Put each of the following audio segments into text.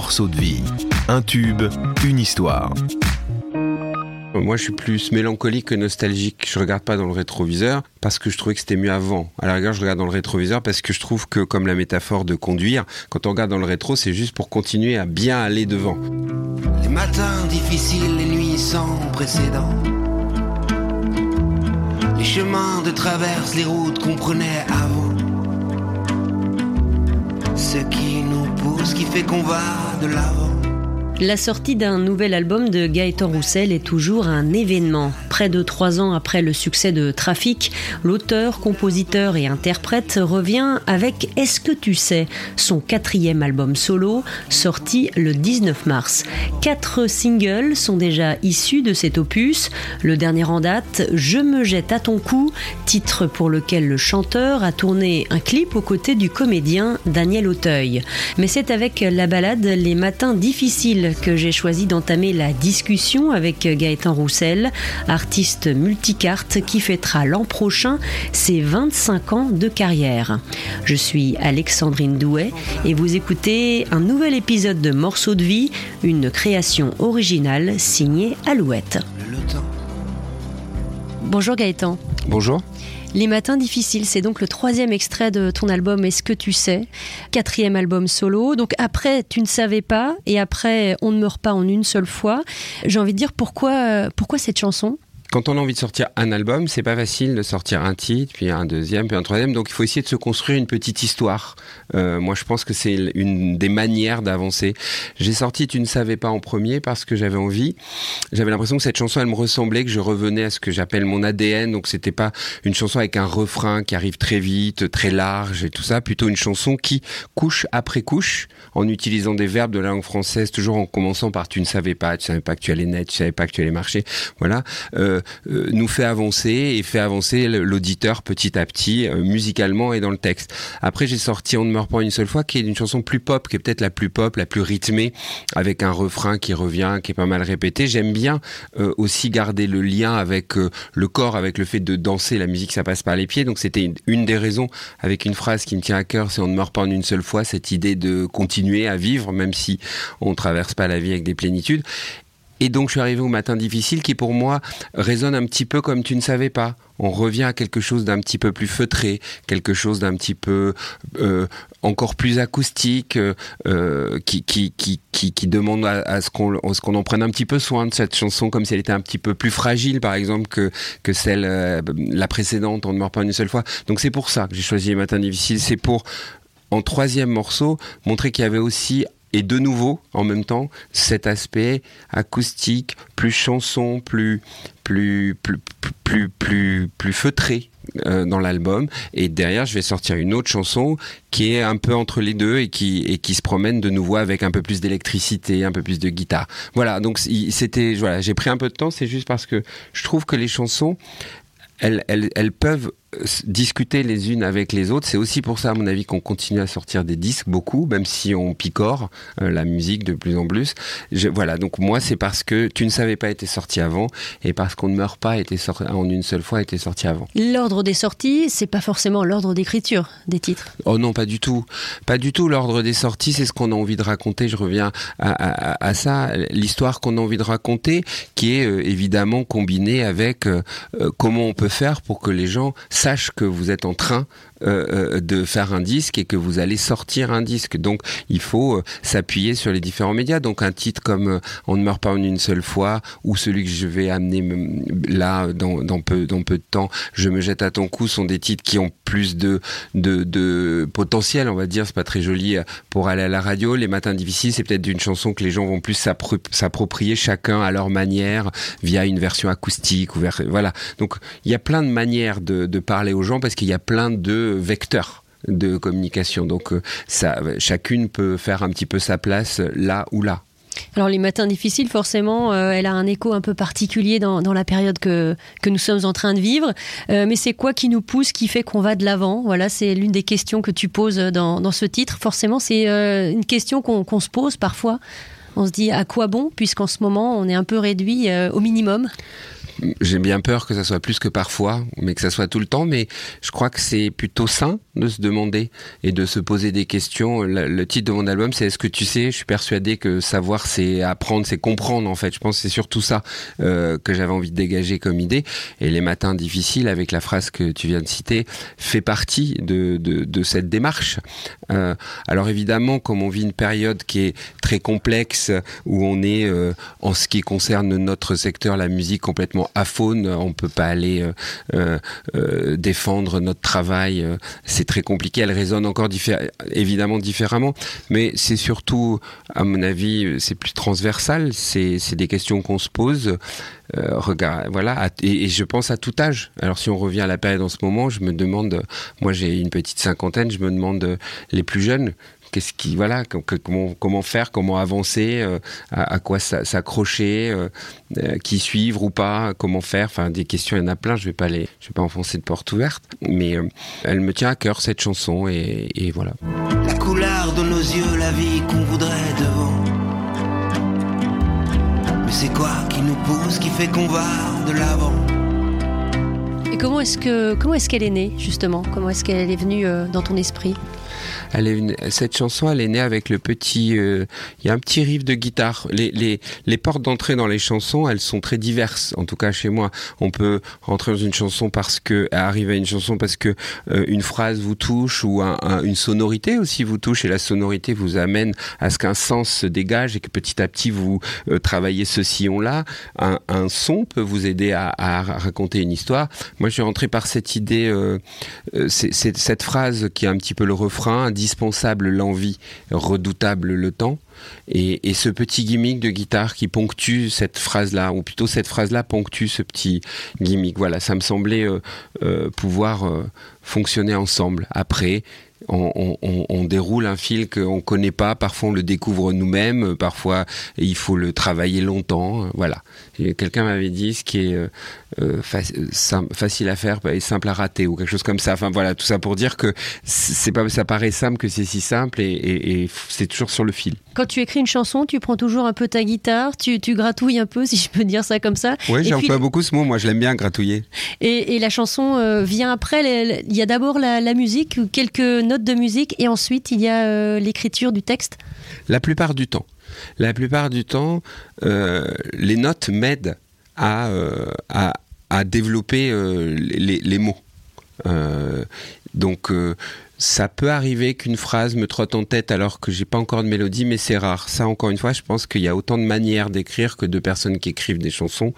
morceau de vie. Un tube, une histoire. Moi, je suis plus mélancolique que nostalgique. Je regarde pas dans le rétroviseur parce que je trouvais que c'était mieux avant. À la rigueur, je regarde dans le rétroviseur parce que je trouve que, comme la métaphore de conduire, quand on regarde dans le rétro, c'est juste pour continuer à bien aller devant. Les matins difficiles, les nuits sans précédent. Les chemins de traverse, les routes qu'on prenait avant. Ce qui nous pousse, qui fait qu'on va de l'avant. La sortie d'un nouvel album de Gaëtan Roussel est toujours un événement. Près de trois ans après le succès de Trafic, l'auteur, compositeur et interprète revient avec Est-ce que tu sais, son quatrième album solo, sorti le 19 mars. Quatre singles sont déjà issus de cet opus. Le dernier en date, Je me jette à ton cou, titre pour lequel le chanteur a tourné un clip aux côtés du comédien Daniel Auteuil. Mais c'est avec la balade Les matins difficiles que j'ai choisi d'entamer la discussion avec Gaëtan Roussel, artiste multicarte qui fêtera l'an prochain ses 25 ans de carrière. Je suis Alexandrine Douet et vous écoutez un nouvel épisode de Morceaux de vie, une création originale signée Alouette. Bonjour Gaëtan. Bonjour. Les matins difficiles, c'est donc le troisième extrait de ton album Est-ce que tu sais? Quatrième album solo. Donc après, tu ne savais pas, et après, on ne meurt pas en une seule fois. J'ai envie de dire pourquoi, pourquoi cette chanson? Quand on a envie de sortir un album, c'est pas facile de sortir un titre, puis un deuxième, puis un troisième. Donc il faut essayer de se construire une petite histoire. Euh, moi, je pense que c'est une des manières d'avancer. J'ai sorti Tu ne savais pas en premier parce que j'avais envie. J'avais l'impression que cette chanson, elle me ressemblait, que je revenais à ce que j'appelle mon ADN. Donc c'était pas une chanson avec un refrain qui arrive très vite, très large et tout ça. Plutôt une chanson qui couche après couche, en utilisant des verbes de la langue française, toujours en commençant par Tu ne savais pas, tu savais pas que tu allais naître, tu savais pas que tu allais marcher. Voilà. Euh, nous fait avancer et fait avancer l'auditeur petit à petit, euh, musicalement et dans le texte. Après, j'ai sorti On ne meurt pas une seule fois, qui est une chanson plus pop, qui est peut-être la plus pop, la plus rythmée, avec un refrain qui revient, qui est pas mal répété. J'aime bien euh, aussi garder le lien avec le corps, avec le fait de danser. La musique, ça passe par les pieds. Donc c'était une des raisons, avec une phrase qui me tient à cœur, c'est On ne meurt pas en une seule fois, cette idée de continuer à vivre, même si on traverse pas la vie avec des plénitudes. Et donc je suis arrivé au matin difficile qui pour moi résonne un petit peu comme tu ne savais pas. On revient à quelque chose d'un petit peu plus feutré, quelque chose d'un petit peu euh, encore plus acoustique, euh, qui, qui, qui, qui, demande à, ce qu'on en prenne un petit peu soin de cette chanson, comme si elle était un petit peu plus fragile, par exemple, que, que celle, euh, la précédente, On ne meurt pas une seule fois. Donc c'est pour ça que j'ai choisi Les Matins Difficiles, c'est pour en troisième morceau, montrer qu'il y avait aussi et de nouveau, en même temps, cet aspect acoustique, plus chanson, plus plus plus plus plus, plus feutré euh, dans l'album. Et derrière, je vais sortir une autre chanson qui est un peu entre les deux et qui et qui se promène de nouveau avec un peu plus d'électricité, un peu plus de guitare. Voilà. Donc c'était voilà, j'ai pris un peu de temps. C'est juste parce que je trouve que les chansons elles, elles, elles peuvent discuter les unes avec les autres. C'est aussi pour ça, à mon avis, qu'on continue à sortir des disques beaucoup, même si on picore euh, la musique de plus en plus. Je, voilà, donc moi, c'est parce que tu ne savais pas été sorti avant et parce qu'on ne meurt pas été sorti en une seule fois été sorti avant. L'ordre des sorties, c'est pas forcément l'ordre d'écriture des titres. Oh non, pas du tout, pas du tout. L'ordre des sorties, c'est ce qu'on a envie de raconter. Je reviens à, à, à ça, l'histoire qu'on a envie de raconter, qui est euh, évidemment combinée avec euh, comment on peut faire pour que les gens sache que vous êtes en train euh, euh, de faire un disque et que vous allez sortir un disque. Donc il faut euh, s'appuyer sur les différents médias. Donc un titre comme On ne meurt pas en une seule fois ou celui que je vais amener là dans, peu, dans peu de temps, Je me jette à ton cou sont des titres qui ont plus de, de, de potentiel, on va dire. C'est pas très joli pour aller à la radio. Les matins difficiles, c'est peut-être une chanson que les gens vont plus s'approprier chacun à leur manière via une version acoustique ou voilà. Donc il y a plein de manières de parler aux gens parce qu'il y a plein de vecteurs de communication. Donc euh, chacune peut faire un petit peu sa place là ou là. Alors les matins difficiles, forcément, euh, elle a un écho un peu particulier dans, la période que, nous sommes en train de vivre. Euh, mais c'est quoi qui nous pousse, qui fait qu'on va de l'avant? Voilà, c'est l'une des questions que tu poses dans ce titre. Forcément, c'est une question qu'on se pose parfois. On se dit à quoi bon, puisqu'en ce moment, on est un peu réduit au minimum j'ai bien peur que ça soit plus que parfois, mais que ça soit tout le temps. Mais je crois que c'est plutôt sain de se demander et de se poser des questions. Le, titre de mon album, c'est Est-ce que tu sais? Je suis persuadé que savoir, c'est apprendre, c'est comprendre en fait. Je pense que c'est surtout ça euh, que j'avais envie de dégager comme idée. Et les matins difficiles, avec la phrase que tu viens de citer, fait partie de, de, cette démarche. Euh, alors évidemment, comme on vit une période qui est très complexe, où on est, euh, en ce qui concerne notre secteur, la musique, complètement aphone, on peut pas aller euh, euh, défendre notre travail, c'est très compliqué, elle résonne encore évidemment différemment, mais c'est surtout, à mon avis, c'est plus transversal, c'est des questions qu'on se pose. voilà, et, je pense à tout âge. Alors si on revient à la période en ce moment, je me demande, moi j'ai une petite cinquantaine, je me demande les plus jeunes, qu'est-ce qui voilà comment comment faire comment avancer euh, à, quoi s'accrocher euh, euh, qui suivre ou pas comment faire enfin des questions il y en a plein je vais pas les je vais pas enfoncer de porte ouverte mais elle me tient à cœur cette chanson et, et, voilà. La couleur de nos yeux la vie qu'on voudrait devant. Mais c'est quoi qui nous pousse qui fait qu'on va de l'avant? Et comment est-ce que comment est-ce qu'elle est née justement? Comment est-ce qu'elle est venue dans ton esprit? Elle est cette chanson, elle est née avec le petit. Euh, il y a un petit riff de guitare. Les, les, les portes d'entrée dans les chansons, elles sont très diverses. En tout cas, chez moi, on peut rentrer dans une chanson parce que arriver à une chanson parce que euh, une phrase vous touche ou un, une sonorité aussi vous touche et la sonorité vous amène à ce qu'un sens se dégage et que petit à petit vous euh, travaillez ce sillon-là. Un, un, son peut vous aider à, à, raconter une histoire. Moi, je suis rentré par cette idée, c'est cette phrase qui est un petit peu le refrain indispensable l'envie, redoutable le temps. Et, ce petit gimmick de guitare qui ponctue cette phrase-là, ou plutôt cette phrase-là ponctue ce petit gimmick. Voilà, ça me semblait euh, euh, pouvoir euh, fonctionner ensemble. Après, on, déroule un fil qu'on ne connaît pas, parfois on le découvre nous-mêmes, parfois il faut le travailler longtemps. Voilà. Quelqu'un m'avait dit ce qui est euh, euh, facile à faire et simple à rater ou quelque chose comme ça. Enfin voilà, tout ça pour dire que c'est pas, ça paraît simple que c'est si simple et, c'est toujours sur le fil. Quand tu écris une chanson, tu prends toujours un peu ta guitare, tu, gratouilles un peu, si je peux dire ça comme ça. Oui, j'emploie beaucoup ce mot, moi je l'aime bien gratouiller. Et, la chanson euh, vient après, il y a d'abord la, la musique, quelques notes de musique et ensuite il y a l'écriture du texte La plupart du temps. La plupart du temps, euh, les notes m'aident à, euh, développer euh, les, les, mots. donc ça peut arriver qu'une phrase me trotte en tête alors que j'ai pas encore de mélodie, mais c'est rare. Ça, encore une fois, je pense qu'il y a autant de manières d'écrire que de personnes qui écrivent des chansons.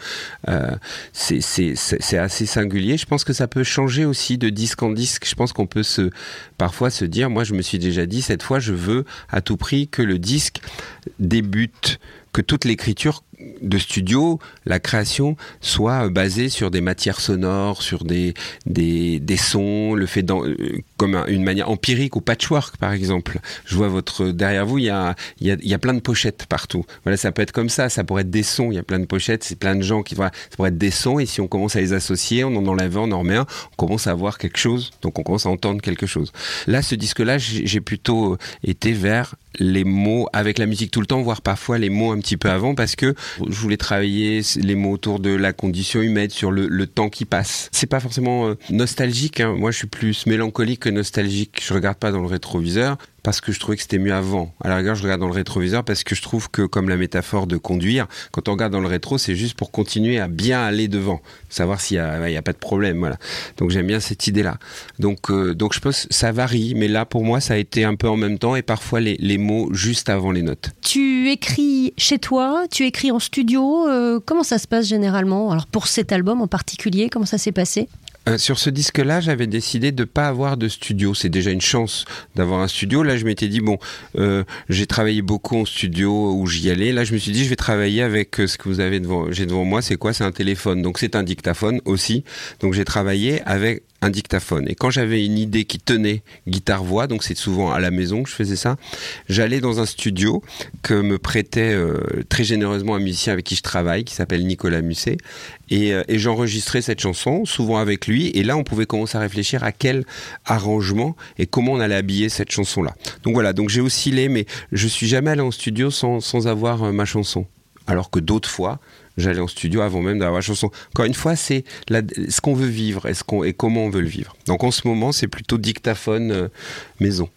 Euh, c'est assez singulier. Je pense que ça peut changer aussi de disque en disque. Je pense qu'on peut se parfois se dire, moi, je me suis déjà dit cette fois, je veux à tout prix que le disque débute que toute l'écriture de studio, la création soit basée sur des matières sonores, sur des, des, des sons, le fait dans, euh, comme une manière empirique ou patchwork par exemple. Je vois votre derrière vous, il y a, il y a, il y a plein de pochettes partout. Voilà, ça peut être comme ça, ça pourrait être des sons, il y a plein de pochettes, c'est plein de gens qui, voilà, ça pourrait être des sons et si on commence à les associer, on en enlève un, on en remet un, on commence à voir quelque chose, donc on commence à entendre quelque chose. Là, ce disque-là, j'ai plutôt été vers les mots avec la musique tout le temps, voire parfois les mots un petit peu avant parce que je voulais travailler les mots autour de la condition humaine, sur le, temps qui passe. C'est pas forcément euh, nostalgique. Hein. Moi, je suis plus mélancolique que nostalgique. Je regarde pas dans le rétroviseur parce que je trouvais que c'était mieux avant. À la rigueur, je regarde dans le rétroviseur parce que je trouve que, comme la métaphore de conduire, quand on regarde dans le rétro, c'est juste pour continuer à bien aller devant, savoir s'il n'y a, a, pas de problème. Voilà. Donc j'aime bien cette idée-là. Donc, euh, donc je pense ça varie, mais là pour moi, ça a été un peu en même temps et parfois les, les mots juste avant les notes. Tu écris chez toi, tu écris en studio. Euh, comment ça se passe généralement? Alors pour cet album en particulier, comment ça s'est passé? Euh, sur ce disque-là, j'avais décidé de ne pas avoir de studio. C'est déjà une chance d'avoir un studio. Là, je m'étais dit bon, euh, j'ai travaillé beaucoup en studio où j'y allais. Là, je me suis dit je vais travailler avec euh, ce que vous avez devant, j'ai devant moi. C'est quoi? C'est un téléphone. Donc c'est un dictaphone aussi. Donc j'ai travaillé avec un dictaphone. Et quand j'avais une idée qui tenait guitare-voix, donc c'est souvent à la maison que je faisais ça, j'allais dans un studio que me prêtait euh, très généreusement un musicien avec qui je travaille, qui s'appelle Nicolas Musset, et, euh, et j'enregistrais cette chanson, souvent avec lui, et là on pouvait commencer à réfléchir à quel arrangement et comment on allait habiller cette chanson-là. Donc voilà, donc j'ai oscillé, mais je suis jamais allé en studio sans, sans avoir euh, ma chanson alors que d'autres fois, j'allais en studio avant même d'avoir la chanson. Encore une fois, c'est ce qu'on veut vivre et, ce et comment on veut le vivre. Donc en ce moment, c'est plutôt dictaphone euh, maison.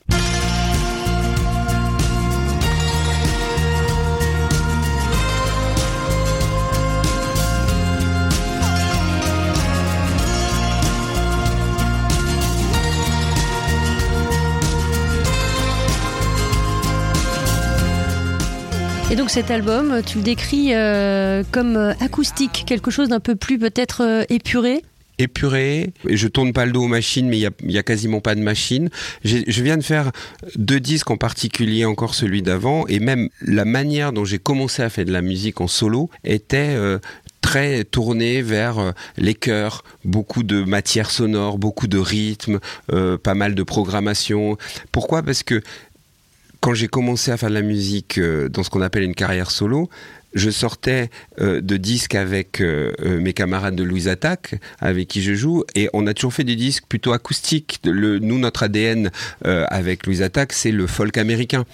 Et donc cet album, tu le décris euh, comme euh, acoustique, quelque chose d'un peu plus peut-être euh, épuré épuré. Je tourne pas le dos aux machines, mais il y a, quasiment pas de machines. Je viens de faire deux disques en particulier, encore celui d'avant, et même la manière dont j'ai commencé à faire de la musique en solo était très tournée vers les chœurs, beaucoup de matière sonore, beaucoup de rythme, pas mal de programmation. Pourquoi? Parce que quand j'ai commencé à faire de la musique euh, dans ce qu'on appelle une carrière solo, je sortais euh, de disques avec euh, euh, mes camarades de Louise Attaque, avec qui je joue, et on a toujours fait des disques plutôt acoustiques. Nous, notre ADN avec Louise Attaque, c'est le folk américain.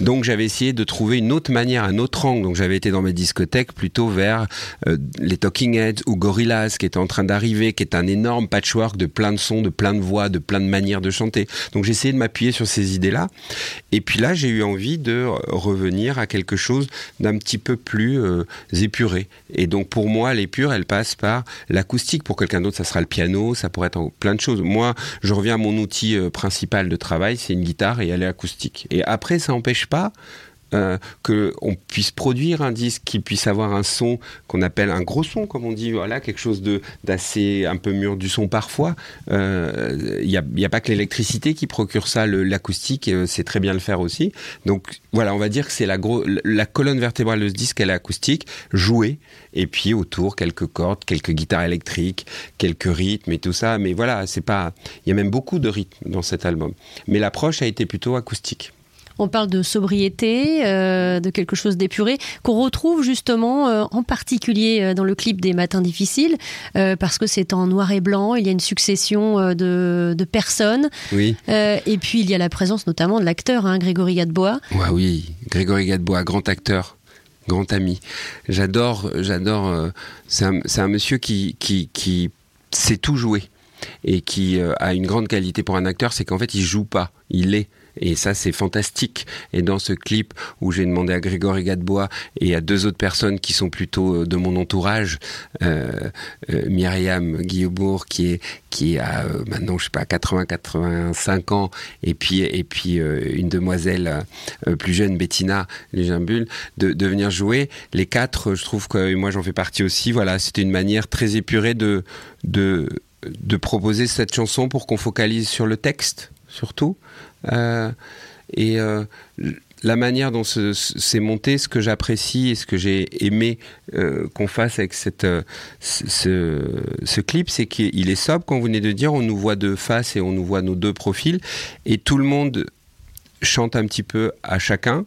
Donc j'avais essayé de trouver une autre manière, un autre angle. Donc j'avais été dans mes discothèques plutôt vers les Talking Heads ou Gorillaz, qui était en train d'arriver, qui est un énorme patchwork de plein de sons, de plein de voix, de plein de manières de chanter. Donc j'ai essayé de m'appuyer sur ces idées-là. Et puis là, j'ai eu envie de revenir à quelque chose d'un petit peu plus euh, épuré Et donc pour moi, l'épure, elle passe par l'acoustique. Pour quelqu'un d'autre, ça sera le piano, ça pourrait être plein de choses. Moi, je reviens à mon outil euh, principal de travail, c'est une guitare et elle est acoustique. Et après, ça n'empêche pas euh, qu'on puisse produire un disque qui puisse avoir un son qu'on appelle un gros son, comme on dit, voilà, quelque chose d'assez un peu mûr du son parfois. Il euh, n'y a, pas que l'électricité qui procure ça, l'acoustique, euh, c'est très bien le faire aussi. Donc voilà, on va dire que c'est la, la colonne vertébrale de ce disque, elle est acoustique, jouée, et puis autour quelques cordes, quelques guitares électriques, quelques rythmes et tout ça. Mais voilà, c'est pas, il y a même beaucoup de rythmes dans cet album. Mais l'approche a été plutôt acoustique. On parle de sobriété, euh, de quelque chose d'épuré, qu'on retrouve justement euh, en particulier euh, dans le clip des Matins difficiles, parce que c'est en noir et blanc, il y a une succession de, personnes. Oui. et puis il y a la présence notamment de l'acteur, hein, Grégory Gadebois. Ouais, oui, Grégory Gadebois, grand acteur grand ami. J'adore, j'adore. c'est un, monsieur qui, qui, qui sait tout jouer et qui a une grande qualité pour un acteur, c'est qu'en fait il joue pas, il est. Et ça, c'est fantastique. Et dans ce clip où j'ai demandé à Grégory Gadebois et à deux autres personnes qui sont plutôt euh, de mon entourage, euh, euh, Myriam Guillebourg qui est qui a maintenant je sais pas 80 85 ans et puis et puis une demoiselle plus jeune Bettina Légimbule de, venir jouer les quatre je trouve que moi j'en fais partie aussi voilà c'était une manière très épurée de de proposer cette chanson pour qu'on focalise sur le texte surtout. Euh, et euh, la manière dont c'est monté, ce que j'apprécie et ce que j'ai aimé euh, qu'on fasse avec cette, ce, ce, clip, c'est qu'il est sobre, comme vous venez de dire, on nous voit de face et on nous voit nos deux profils, et tout le monde chante un petit peu à chacun.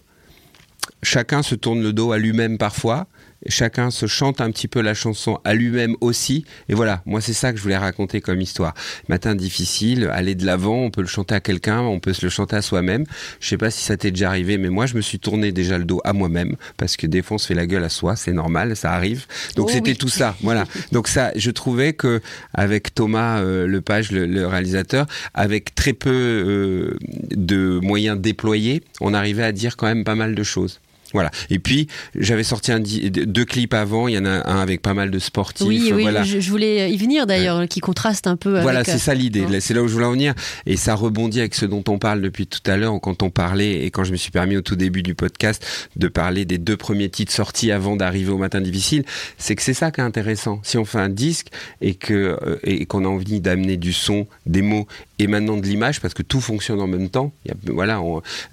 Chacun se tourne le dos à lui-même parfois, chacun se chante un petit peu la chanson à lui-même aussi. Et voilà, moi c'est ça que je voulais raconter comme histoire. Matin difficile, aller de l'avant, on peut le chanter à quelqu'un, on peut se le chanter à soi-même. Je sais pas si ça t'est déjà arrivé, mais moi je me suis tourné déjà le dos à moi-même parce que des fois on se fait la gueule à soi, c'est normal, ça arrive. Donc oh c'était tout ça, voilà. Donc ça, je trouvais que avec Thomas euh, Lepage, le, réalisateur, avec très peu euh, de moyens déployés, on arrivait à dire quand même pas mal de choses. Voilà. Et puis j'avais sorti un, deux clips avant. Il y en a un avec pas mal de sportifs. Oui, oui. Je, voulais y venir d'ailleurs, qui contraste un peu. Voilà, c'est ça l'idée. Euh, c'est là où je voulais en venir. Et ça rebondit avec ce dont on parle depuis tout à l'heure, quand on parlait et quand je me suis permis au tout début du podcast de parler des deux premiers titres sortis avant d'arriver au matin difficile. C'est que c'est ça qui est intéressant. Si on fait un disque et que euh, et qu'on a envie d'amener du son, des mots et maintenant de l'image parce que tout fonctionne en même temps. voilà.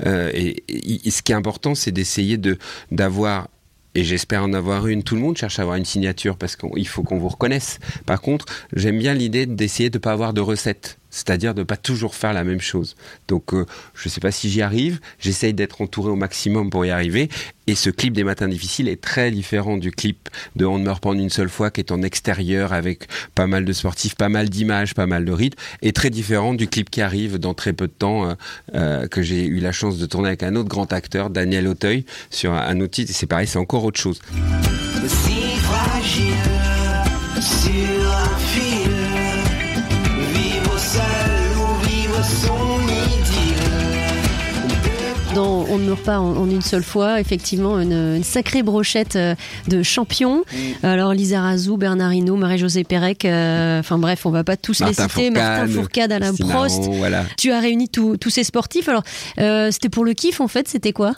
Euh, et, ce qui est important, c'est d'essayer de d'avoir et j'espère en avoir une. Tout le monde cherche à avoir une signature parce qu'il faut qu'on vous reconnaisse. Par contre, j'aime bien l'idée d'essayer de ne pas avoir de recette. C'est-à-dire de pas toujours faire la même chose. Donc euh, je ne sais pas si j'y arrive, j'essaye d'être entouré au maximum pour y arriver, et ce clip des matins difficiles est très différent du clip de On ne meurt pas une seule fois qui est en extérieur avec pas mal de sportifs, pas mal d'images, pas mal de rythmes, et très différent du clip qui arrive dans très peu de temps euh, euh, que j'ai eu la chance de tourner avec un autre grand acteur, Daniel Auteuil, sur un autre titre, et c'est pareil, c'est encore autre chose. Son idylle. On ne meurt pas en, en une seule fois, effectivement, une, une sacrée brochette euh, de champions. Alors, Lisa Razou, Bernard Hinault, Marie-Josée Pérec, euh, enfin bref, on va pas tous Martin les citer. Fourcade, Martin Fourcade, Alain Prost. Voilà. Tu as réuni tous tous ces sportifs. Alors, euh, c'était pour le kiff, en fait, c'était quoi?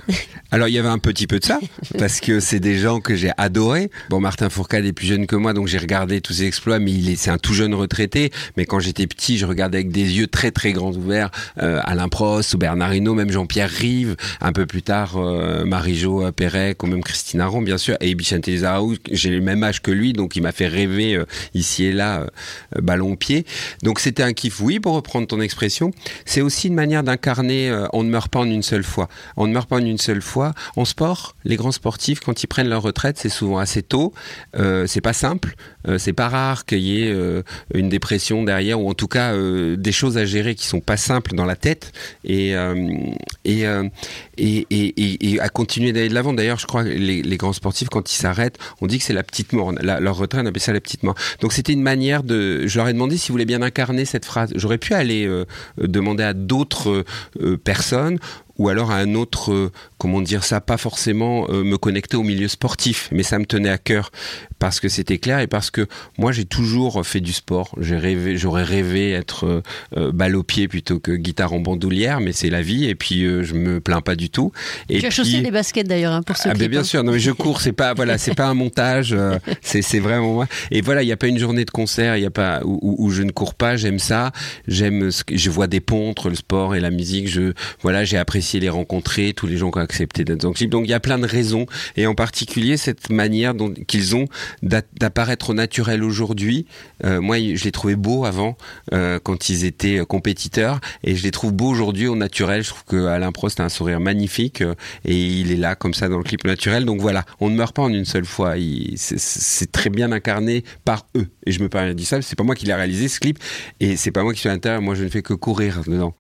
Alors il y avait un petit peu de ça, parce que c'est des gens que j'ai adorés. Bon, Martin Fourcade est plus jeune que moi, donc j'ai regardé tous ses exploits, mais il est, c'est un tout jeune retraité. Mais quand j'étais petit, je regardais avec des yeux très très grands ouverts euh, Alain Prost ou Bernard Hinault, même Jean-Pierre Rive, un peu plus tard euh, Marie-Jo Pérec ou même Christine Aron, bien sûr, et Bichente j'ai le même âge que lui, donc il m'a fait rêver euh, ici et là, euh, ballon au pied. Donc c'était un kiff, oui, pour reprendre ton expression. C'est aussi une manière d'incarner on ne meurt pas en une seule fois. On ne meurt pas en une seule fois. En sport, les grands sportifs, quand ils prennent leur retraite, c'est souvent assez tôt. Euh, c'est pas simple. Euh, c'est pas rare qu'il y ait euh, une dépression derrière, ou en tout cas euh, des choses à gérer qui sont pas simples dans la tête. Et, et, et, et, à continuer d'aller de l'avant. D'ailleurs, je crois que les, grands sportifs, quand ils s'arrêtent, on dit que c'est la petite mort. Leur retraite, on appelle ça la petite mort. Donc c'était une manière de. Je leur ai demandé s'ils voulaient bien incarner cette phrase. J'aurais pu aller demander à d'autres personnes ou alors à un autre, comment dire ça, pas forcément me connecter au milieu sportif, mais ça me tenait à cœur parce que c'était clair et parce que moi j'ai toujours fait du sport. J'ai rêvé, j'aurais rêvé être euh, euh, balle au pied plutôt que guitare en bandoulière, mais c'est la vie et puis euh, je me plains pas du tout. Et Tu as puis- chaussé des baskets d'ailleurs hein, pour ce ah clip. bien hein. sûr, non mais je cours, c'est pas voilà, c'est pas un montage, euh, c'est c'est vraiment moi. Et voilà, il y a pas une journée de concert, il y a pas où, où- où je ne cours pas, j'aime ça, j'aime ce que je vois des ponts entre le sport et la musique, je voilà, j'ai apprécié les rencontrer, tous les gens qui ont accepté d'être dans le clip. Donc il y a plein de raisons et en particulier cette manière dont qu'ils ont d'apparaître au naturel aujourd'hui. Euh, moi, je les trouvais beaux avant euh, quand ils étaient euh, compétiteurs et je les trouve beaux aujourd'hui au naturel. Je trouve que Alain Prost a un sourire magnifique et il est là comme ça dans le clip naturel. Donc voilà, on ne meurt pas en une seule fois. C'est très bien incarné par eux. Et je me permets de dire ça, c'est pas moi qui l'ai réalisé ce clip et c'est pas moi qui suis à l'intérieur. Moi, je ne fais que courir dedans.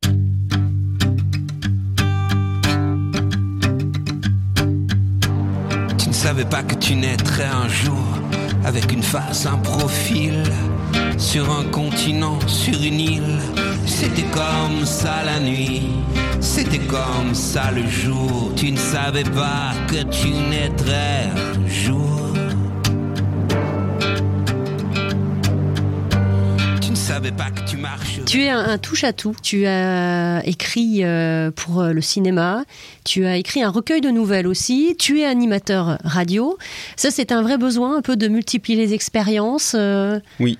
Savais pas que tu naîtrais un jour avec une face, un profil sur un continent, sur une île. C'était comme ça la nuit, c'était comme ça le jour. Tu ne savais pas que tu naîtrais un jour. Savais pas que tu marches. Tu es un, un touche-à-tout. Tu as écrit euh, pour euh, le cinéma, tu as écrit un recueil de nouvelles aussi, tu es animateur radio. Ça, c'est un vrai besoin, un peu de multiplier les expériences. euh. Oui.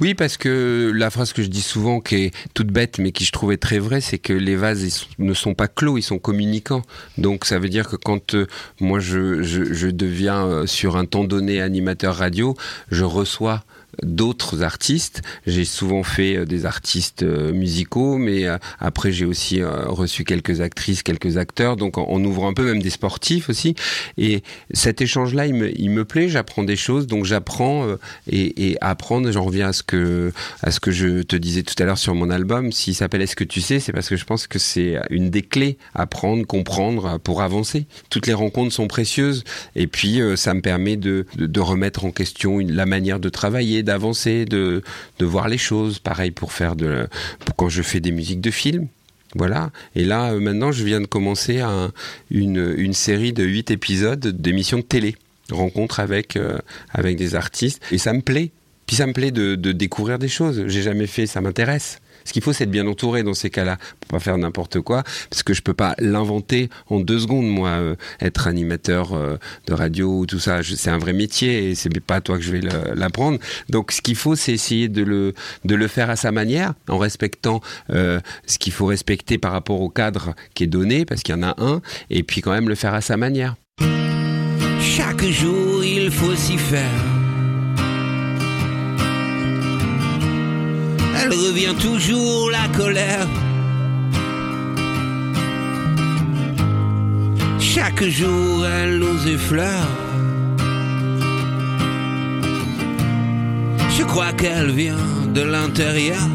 Oui, parce que la phrase que je dis souvent, qui est toute bête, mais qui je trouvais très vraie, c'est que les vases ils ne sont pas clos, ils sont communicants. Donc ça veut dire que quand euh, moi je, je, je deviens euh, sur un temps donné animateur radio, je reçois d'autres artistes. J'ai souvent fait euh, des artistes euh, musicaux, mais euh, après j'ai aussi reçu quelques actrices, quelques acteurs, donc on, ouvre un peu même des sportifs aussi. Et cet échange-là, il me, plaît, j'apprends des choses, donc j'apprends et, et apprendre, j'en reviens à ce que à ce que je te disais tout à l'heure sur mon album. S'il s'appelle Est-ce que tu sais, c'est parce que je pense que c'est une des clés à prendre, comprendre pour avancer. Toutes les rencontres sont précieuses et puis ça me permet de, de, remettre en question la manière de travailler, d'avancer, de, de voir les choses. Pareil pour faire de pour quand je fais des musiques de films. Voilà. Et là, euh, maintenant, je viens de commencer un- une, une série de huit épisodes d'émissions de télé, rencontres avec, euh, avec des artistes. Et ça me plaît. Puis ça me plaît de, de découvrir des choses. J'ai jamais fait, ça m'intéresse. Ce qu'il faut, c'est être bien entouré dans ces cas-là, pour pas faire n'importe quoi, parce que je peux pas l'inventer en deux secondes, moi, euh, être animateur euh, de radio ou tout ça. C'est un vrai métier et c'est pas à toi que je vais l'apprendre. Donc, ce qu'il faut, c'est essayer de le, de le faire à sa manière, en respectant euh, ce qu'il faut respecter par rapport au cadre qui est donné, parce qu'il y en a un, et puis quand même le faire à sa manière. Chaque jour, il faut s'y faire. Elle revient toujours la colère. Chaque jour, elle nous effleure. Je crois qu'elle vient de l'intérieur.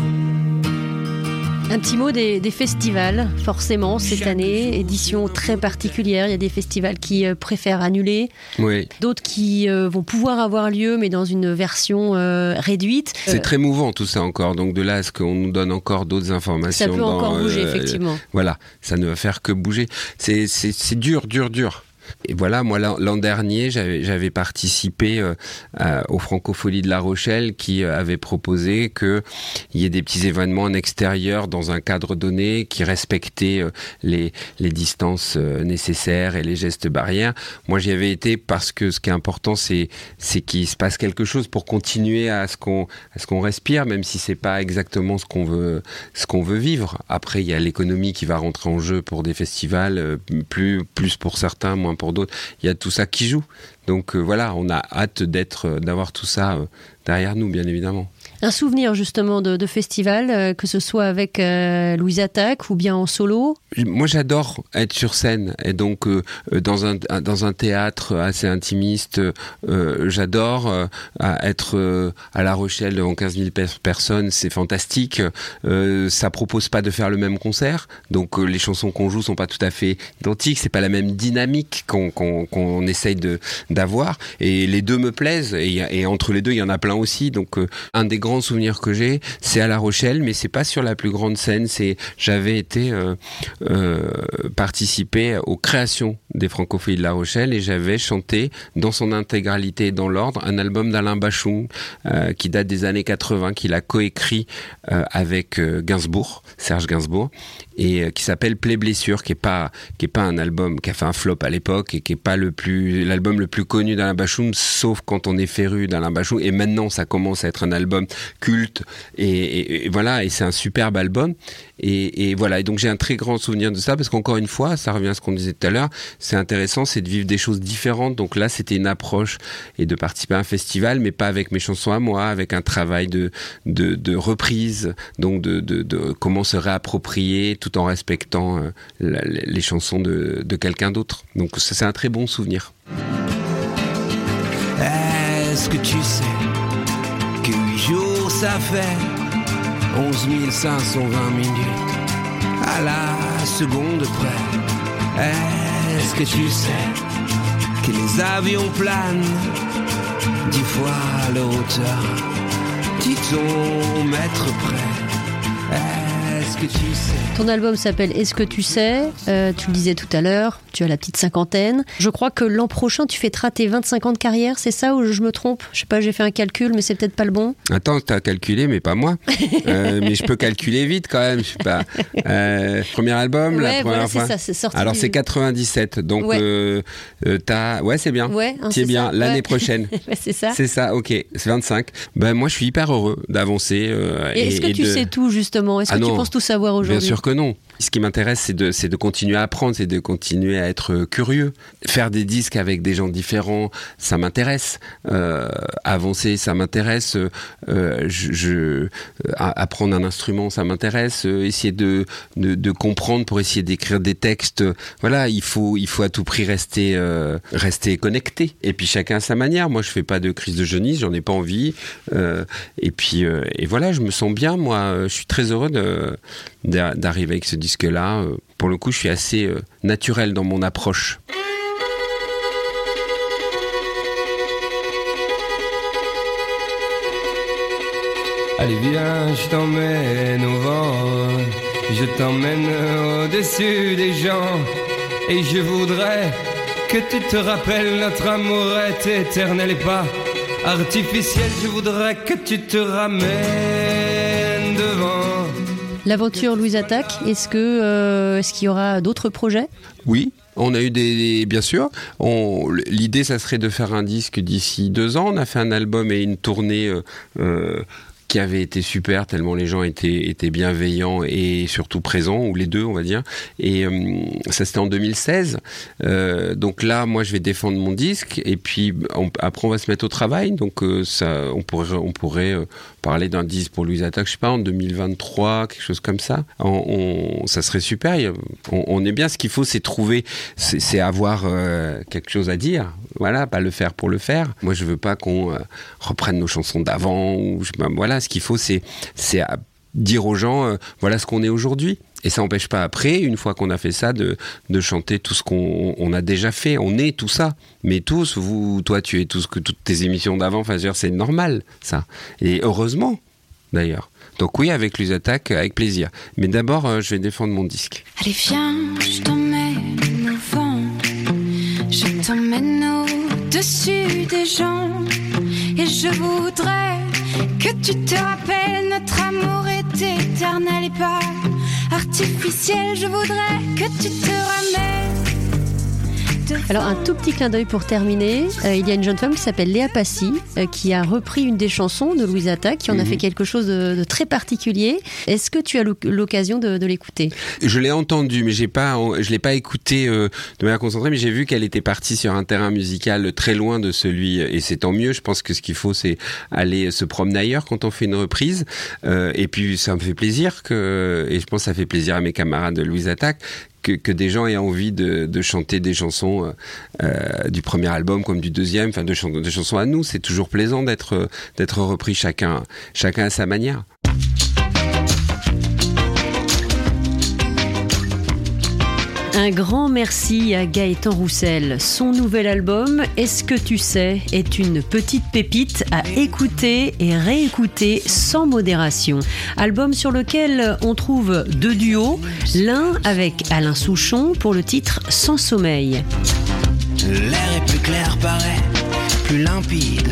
Un petit mot des, des festivals, forcément, cette année, édition très particulière. Il y a des festivals qui euh, préfèrent annuler, Oui. d'autres qui euh, vont pouvoir avoir lieu, mais dans une version euh, réduite. C'est Euh, très mouvant tout ça encore. Donc de là à ce qu'on nous donne encore d'autres informations. ça peut dans, encore bouger, euh, effectivement. Voilà, ça ne va faire que bouger. C'est c'est- c'est dur, dur, dur. Et voilà, moi l'an dernier, j'avais participé euh, à- aux de La Rochelle qui euh, avait proposé qu'il y ait des petits événements en extérieur dans un cadre donné qui respectaient euh, les, distances euh, nécessaires et les gestes barrières. Moi j'y avais été parce que ce qui est important c'est qu'il se passe quelque chose pour continuer à ce qu'on qu'on respire, même si c'est pas exactement ce qu'on veut qu'on veut vivre. Après, il y a l'économie qui va rentrer en jeu pour des festivals, plus plus pour certains, moins pour d'autres. Il y a tout ça qui joue. Donc euh, voilà, on a hâte d'être euh, d'avoir tout ça euh, derrière nous, bien évidemment. Un souvenir justement de, festival, euh, que ce soit avec euh, Louise Attaque ou bien en solo? Moi, j'adore être sur scène et donc euh, euh, dans un dans un théâtre assez intimiste. j'adore être à La Rochelle devant 15 000 per- personnes, c'est fantastique. Ça propose pas de faire le même concert, donc les chansons qu'on joue sont pas tout à fait identiques. C'est pas la même dynamique qu'on qu'on qu'on essaye d'avoir. Et les deux me plaisent et, et entre les deux, il y en a plein aussi. Donc un des grands souvenirs que j'ai, c'est à La Rochelle, mais c'est pas sur la plus grande scène. C'est j'avais été euh, euh, participer aux créations des Francophonies de La Rochelle et j'avais chanté dans son intégralité et dans l'ordre un album d'Alain Bachung euh, qui date des années 80, qu'il a coécrit euh, avec Gainsbourg, Serge Gainsbourg, et qui s'appelle Play Blessure, qui est pas qui est pas un album qui a fait un flop à l'époque et qui est pas le plus l'album le plus connu d'Alain Bachung, sauf quand on est féru d'Alain Bachung. Et maintenant, ça commence à être un album culte et, voilà, et c'est un superbe album. Et, voilà, et donc j'ai un très grand souvenir de ça parce qu'encore une fois, ça revient à ce qu'on disait tout à l'heure, c'est intéressant, c'est de vivre des choses différentes. Donc là, c'était une approche et de participer à un festival, mais pas avec mes chansons à moi, avec un travail de de, de reprise, donc de, de, comment se réapproprier tout en respectant euh, les chansons de, de quelqu'un d'autre. Donc c'est un très bon souvenir. Est-ce que tu sais ça fait 11 520 minutes. À la seconde près Est-ce que tu sais que les avions planent dix fois leur hauteur? Dis ton mètre près Est-ce que tu sais? Ton album s'appelle Est-ce que tu sais? Euh, Tu le disais tout à l'heure, tu as la petite cinquantaine. Je crois que l'an prochain, tu fêteras tes 25 ans de carrière, c'est ça ou je me trompe? Je sais pas, j'ai fait un calcul, mais c'est peut-être pas le bon. Attends, t'as calculé, mais pas moi. Euh, mais je peux calculer vite quand même. Je sais pas. Euh, premier album, la ouais, première voilà, c'est fois. ça, c'est sorti. Alors du- c'est 97, donc Ouais. t'as, ouais c'est bien. Ouais, hein, c'est bien l'année prochaine. C'est ça. C'est ça, ok, c'est 25. Ben moi je suis hyper heureux d'avancer. Et est-ce que tu de- sais tout justement? Est-ce Ah que tu penses tout savoir Bien aujourd'hui sûr que non. Ce qui m'intéresse, c'est de, de continuer à apprendre, c'est de continuer à être curieux. Faire des disques avec des gens différents, ça m'intéresse. Euh, avancer, ça m'intéresse. Euh, je, je- euh, apprendre un instrument, ça m'intéresse. Euh, essayer de, de, de comprendre pour essayer d'écrire des textes. Voilà, il faut, il faut à tout prix rester, euh, rester connecté. Et puis chacun à sa manière. Moi, je fais pas de crise de jeunesse, j'en ai pas envie. Euh, et puis, et voilà, je me sens bien. Moi, je suis très heureux de d'arriver avec ce disque-là. Euh, Pour le coup, je suis assez euh, naturel dans mon approche. Allez viens, je t'emmène au vent, je t'emmène au-dessus des gens, et je voudrais que tu te rappelles notre amour est éternel et pas artificiel. Je voudrais que tu te ramènes devant. L'aventure Louise Attaque, euh, est-ce qu'il y aura d'autres projets? Oui. On a eu des, bien sûr. L'idée, ça serait de faire un disque d'ici deux ans. On a fait un album et une tournée euh, euh, qui avait été super tellement les gens étaient, étaient bienveillants et surtout présents, ou les deux, on va dire. Et euh, ça, c'était en 2016. Euh, donc là, moi, je vais défendre mon disque et puis après, on va se mettre au travail. Donc euh, ça, on pourrait, on pourrait parler d'un disque pour Louise Attaque, je sais pas, en 2023, quelque chose comme ça. Ça serait super. On, est bien. Ce qu'il faut, c'est trouver, c'est avoir quelque chose à dire. Voilà, pas le faire pour le faire. Moi, je veux pas qu'on reprenne nos chansons d'avant. Ben, voilà, ce qu'il faut, c'est c'est dire aux gens, voilà ce qu'on est aujourd'hui. Et ça n'empêche pas après, une fois qu'on a fait ça, de, de chanter tout ce qu'on a déjà fait. On est tout ça. Mais tous, vous, toi, tu es tout ce que toutes tes émissions d'avant, enfin, c'est normal, ça. Et heureusement, d'ailleurs. Donc oui, avec les attaques, avec plaisir. Mais d'abord, euh, je vais défendre mon disque. Allez, viens, je t'emmène au vent. Je t'emmène au-dessus des gens. Et je voudrais que tu te rappelles, notre amour est éternel et pas artificiel. Je voudrais que tu te ramènes. Alors un tout petit clin d'œil pour terminer. Euh, il y a une jeune femme qui s'appelle Léa Passy euh, qui a repris une des chansons de Louise Attaque, qui en a mhm. fait quelque chose de, très particulier. Est-ce que tu as l'occasion de, l'écouter? Je l'ai entendu, mais j'ai pas, je l'ai pas écouté euh, de manière concentrée, mais j'ai vu qu'elle était partie sur un terrain musical très loin de celui, et c'est tant mieux. Je pense que ce qu'il faut, c'est aller se promener ailleurs quand on fait une reprise. et puis ça me fait plaisir que, et je pense que ça fait plaisir à mes camarades de Louise Attaque que, des gens aient envie de, chanter des chansons euh, euh, du premier album comme du deuxième, enfin de, des chansons à nous. C'est toujours plaisant d'être d'être repris chacun chacun à sa manière. Un grand merci à Gaëtan Roussel. Son nouvel album, Est-ce que tu sais, est une petite pépite à écouter et réécouter sans modération. Album sur lequel on trouve deux duos, l'un avec Alain Souchon pour le titre Sans sommeil. L'air est plus clair, paraît plus limpide.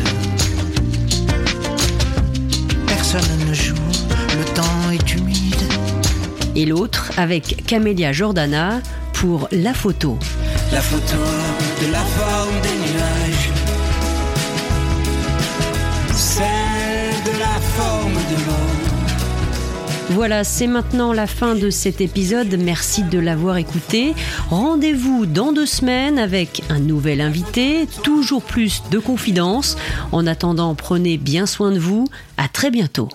Personne ne joue, le temps est humide. Et l'autre avec Camélia Jordana pour la photo. La photo de la forme des nuages. Celle de la forme de l'eau. Voilà, c'est maintenant la fin de cet épisode. Merci de l'avoir écouté. Rendez-vous dans deux semaines avec un nouvel invité, toujours plus de confidences. En attendant, prenez bien soin de vous. À très bientôt.